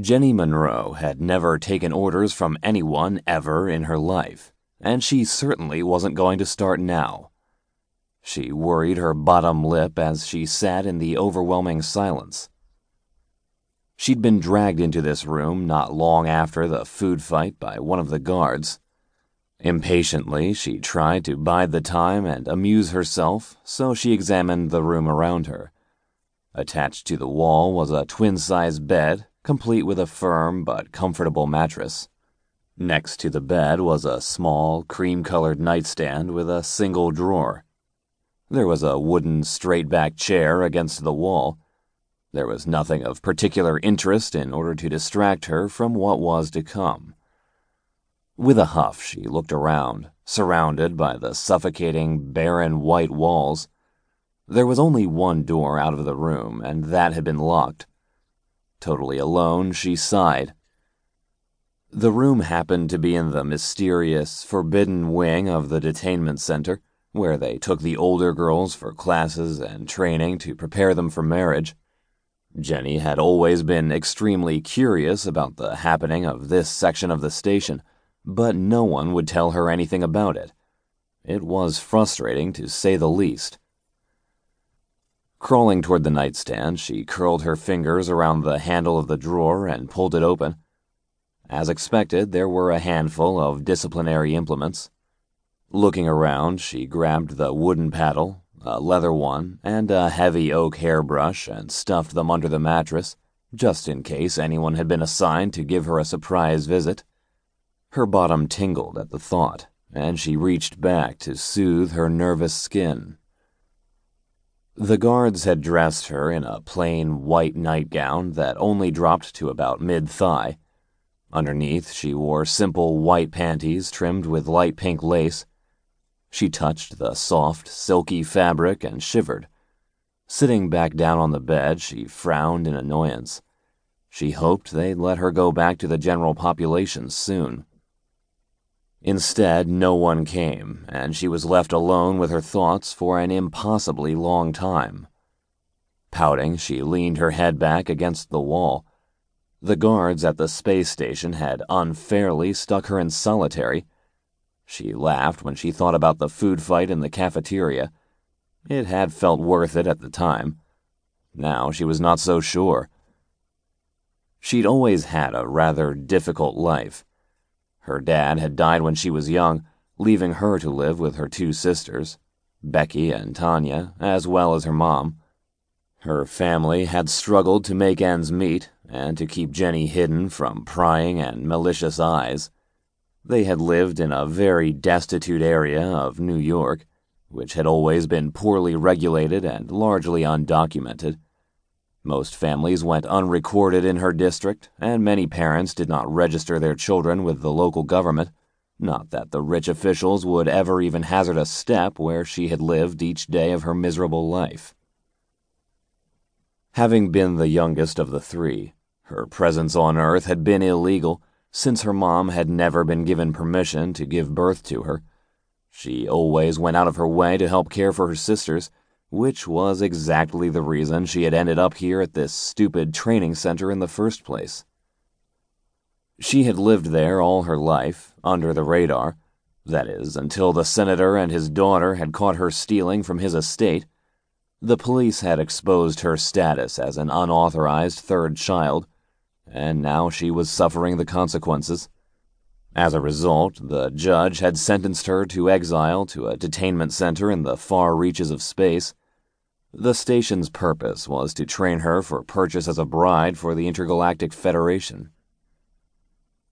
Jenny Monroe had never taken orders from anyone ever in her life, and she certainly wasn't going to start now. She worried her bottom lip as she sat in the overwhelming silence. She'd been dragged into this room not long after the food fight by one of the guards. Impatiently, she tried to bide the time and amuse herself, so she examined the room around her. Attached to the wall was a twin size bed, complete with a firm but comfortable mattress. Next to the bed was a small, cream colored nightstand with a single drawer. There was a wooden straight back chair against the wall. There was nothing of particular interest in order to distract her from what was to come. With a huff, she looked around, surrounded by the suffocating, barren white walls. There was only one door out of the room, and that had been locked. Totally alone, she sighed. The room happened to be in the mysterious, forbidden wing of the detainment center where they took the older girls for classes and training to prepare them for marriage. Jenny had always been extremely curious about the happening of this section of the station, but no one would tell her anything about it. It was frustrating, to say the least. Crawling toward the nightstand, she curled her fingers around the handle of the drawer and pulled it open. As expected, there were a handful of disciplinary implements Looking around, she grabbed the wooden paddle, a leather one, and a heavy oak hairbrush and stuffed them under the mattress, just in case anyone had been assigned to give her a surprise visit. Her bottom tingled at the thought, and she reached back to soothe her nervous skin. The guards had dressed her in a plain white nightgown that only dropped to about mid thigh. Underneath, she wore simple white panties trimmed with light pink lace she touched the soft, silky fabric and shivered. Sitting back down on the bed, she frowned in annoyance. She hoped they'd let her go back to the general population soon. Instead, no one came, and she was left alone with her thoughts for an impossibly long time. Pouting, she leaned her head back against the wall. The guards at the space station had unfairly stuck her in solitary she laughed when she thought about the food fight in the cafeteria. It had felt worth it at the time. Now she was not so sure. She'd always had a rather difficult life. Her dad had died when she was young, leaving her to live with her two sisters, Becky and Tanya, as well as her mom. Her family had struggled to make ends meet and to keep Jenny hidden from prying and malicious eyes. They had lived in a very destitute area of New York, which had always been poorly regulated and largely undocumented. Most families went unrecorded in her district, and many parents did not register their children with the local government. Not that the rich officials would ever even hazard a step where she had lived each day of her miserable life. Having been the youngest of the three, her presence on Earth had been illegal since her mom had never been given permission to give birth to her. She always went out of her way to help care for her sisters, which was exactly the reason she had ended up here at this stupid training center in the first place. She had lived there all her life, under the radar. That is, until the senator and his daughter had caught her stealing from his estate. The police had exposed her status as an unauthorized third child, and now she was suffering the consequences. As a result, the judge had sentenced her to exile to a detainment center in the far reaches of space. The station's purpose was to train her for purchase as a bride for the Intergalactic Federation.